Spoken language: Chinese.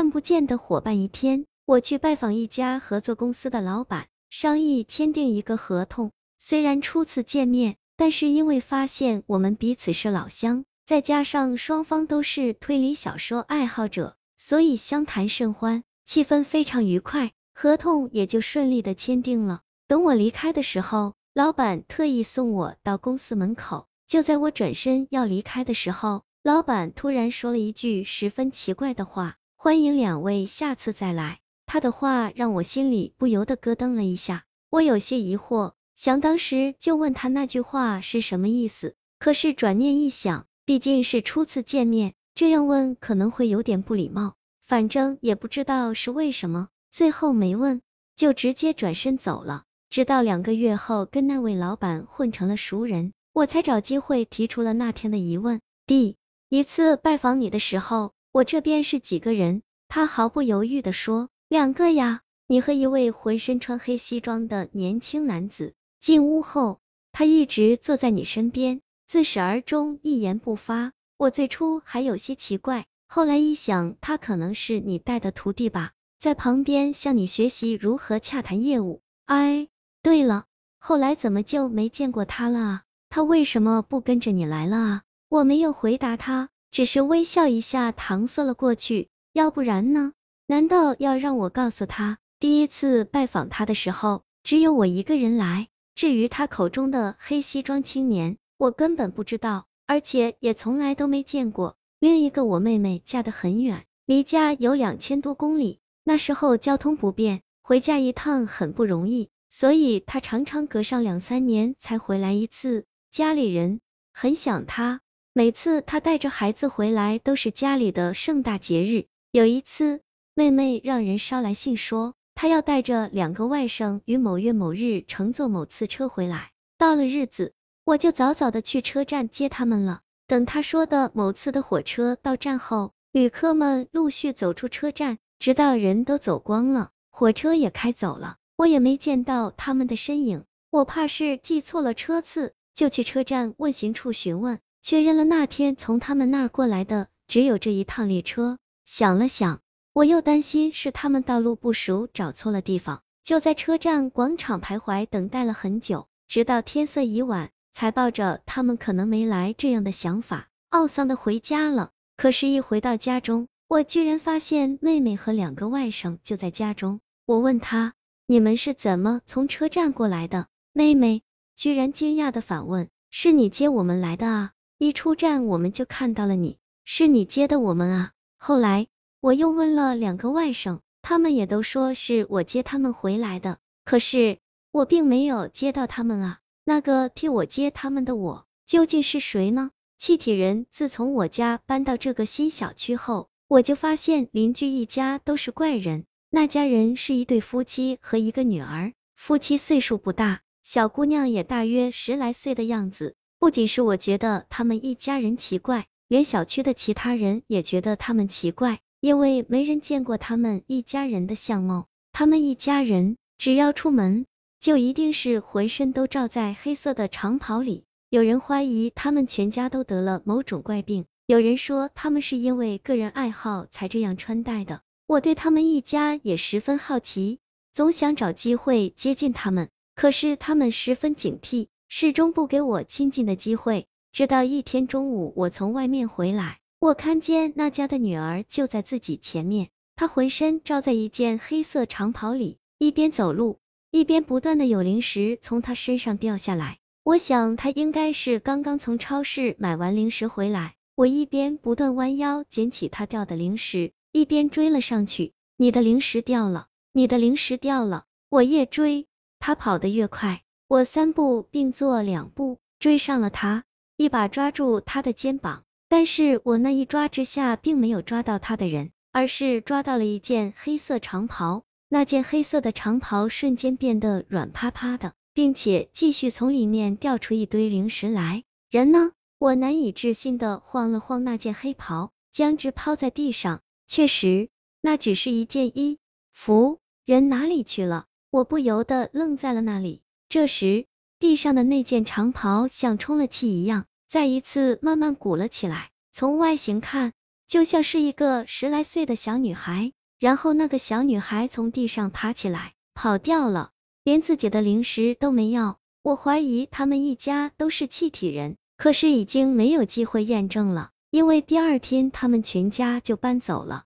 看不见的伙伴。一天，我去拜访一家合作公司的老板，商议签订一个合同。虽然初次见面，但是因为发现我们彼此是老乡，再加上双方都是推理小说爱好者，所以相谈甚欢，气氛非常愉快，合同也就顺利的签订了。等我离开的时候，老板特意送我到公司门口。就在我转身要离开的时候，老板突然说了一句十分奇怪的话：“欢迎两位下次再来。”他的话让我心里不由得咯噔了一下，我有些疑惑。想当时就问他那句话是什么意思，可是转念一想，毕竟是初次见面，这样问可能会有点不礼貌，反正也不知道是为什么，最后没问，就直接转身走了。直到两个月后，跟那位老板混成了熟人，我才找机会提出了那天的疑问。第一次拜访你的时候，我这边是几个人？他毫不犹豫的说，两个呀，你和一位浑身穿黑西装的年轻男子。进屋后，他一直坐在你身边，自始而终一言不发。我最初还有些奇怪，后来一想，他可能是你带的徒弟吧，在旁边向你学习如何洽谈业务。哎，对了，后来怎么就没见过他了啊？他为什么不跟着你来了啊？我没有回答他，只是微笑一下，搪塞了过去。要不然呢？难道要让我告诉他，第一次拜访他的时候，只有我一个人来？至于他口中的黑西装青年，我根本不知道，而且也从来都没见过。另一个，我妹妹嫁得很远，离家有两千多公里，那时候交通不便，回家一趟很不容易，所以她常常隔上两三年才回来一次。家里人很想她，每次他带着孩子回来都是家里的盛大节日。有一次，妹妹让人捎来信说。她要带着两个外甥于某月某日乘坐某次车回来，到了日子，我就早早的去车站接他们了。等他说的某次的火车到站后，旅客们陆续走出车站，直到人都走光了，火车也开走了，我也没见到他们的身影。我怕是记错了车次，就去车站问行处询问，确认了那天从他们那儿过来的只有这一趟列车。想了想。我又担心是他们道路不熟，找错了地方，就在车站广场徘徊等待了很久，直到天色已晚，才抱着他们可能没来这样的想法，懊丧的回家了。可是，一回到家中，我居然发现妹妹和两个外甥就在家中。我问他，你们是怎么从车站过来的？妹妹居然惊讶的反问，是你接我们来的啊？一出站我们就看到了你，是你接的我们啊？后来。我又问了两个外甥，他们也都说是我接他们回来的，可是我并没有接到他们啊。那个替我接他们的我究竟是谁呢？气体人自从我家搬到这个新小区后，我就发现邻居一家都是怪人。那家人是一对夫妻和一个女儿，夫妻岁数不大，小姑娘也大约十来岁的样子。不仅是我觉得他们一家人奇怪，连小区的其他人也觉得他们奇怪。因为没人见过他们一家人的相貌，他们一家人只要出门，就一定是浑身都罩在黑色的长袍里。有人怀疑他们全家都得了某种怪病，有人说他们是因为个人爱好才这样穿戴的。我对他们一家也十分好奇，总想找机会接近他们，可是他们十分警惕，始终不给我亲近的机会。直到一天中午，我从外面回来。我看见那家的女儿就在自己前面，她浑身罩在一件黑色长袍里，一边走路，一边不断的有零食从她身上掉下来。我想她应该是刚刚从超市买完零食回来。我一边不断弯腰捡起她掉的零食，一边追了上去。你的零食掉了，你的零食掉了。我越追，她跑得越快。我三步并作两步追上了他，一把抓住他的肩膀。但是我那一抓之下，并没有抓到他的人，而是抓到了一件黑色长袍。那件黑色的长袍瞬间变得软趴趴的，并且继续从里面掉出一堆零食来。人呢？我难以置信的晃了晃那件黑袍，将之抛在地上。确实，那只是一件衣服，人哪里去了？我不由得愣在了那里。这时，地上的那件长袍像充了气一样。再一次慢慢鼓了起来，从外形看，就像是一个十来岁的小女孩。然后那个小女孩从地上爬起来，跑掉了，连自己的零食都没要。我怀疑他们一家都是气体人，可是已经没有机会验证了，因为第二天他们全家就搬走了。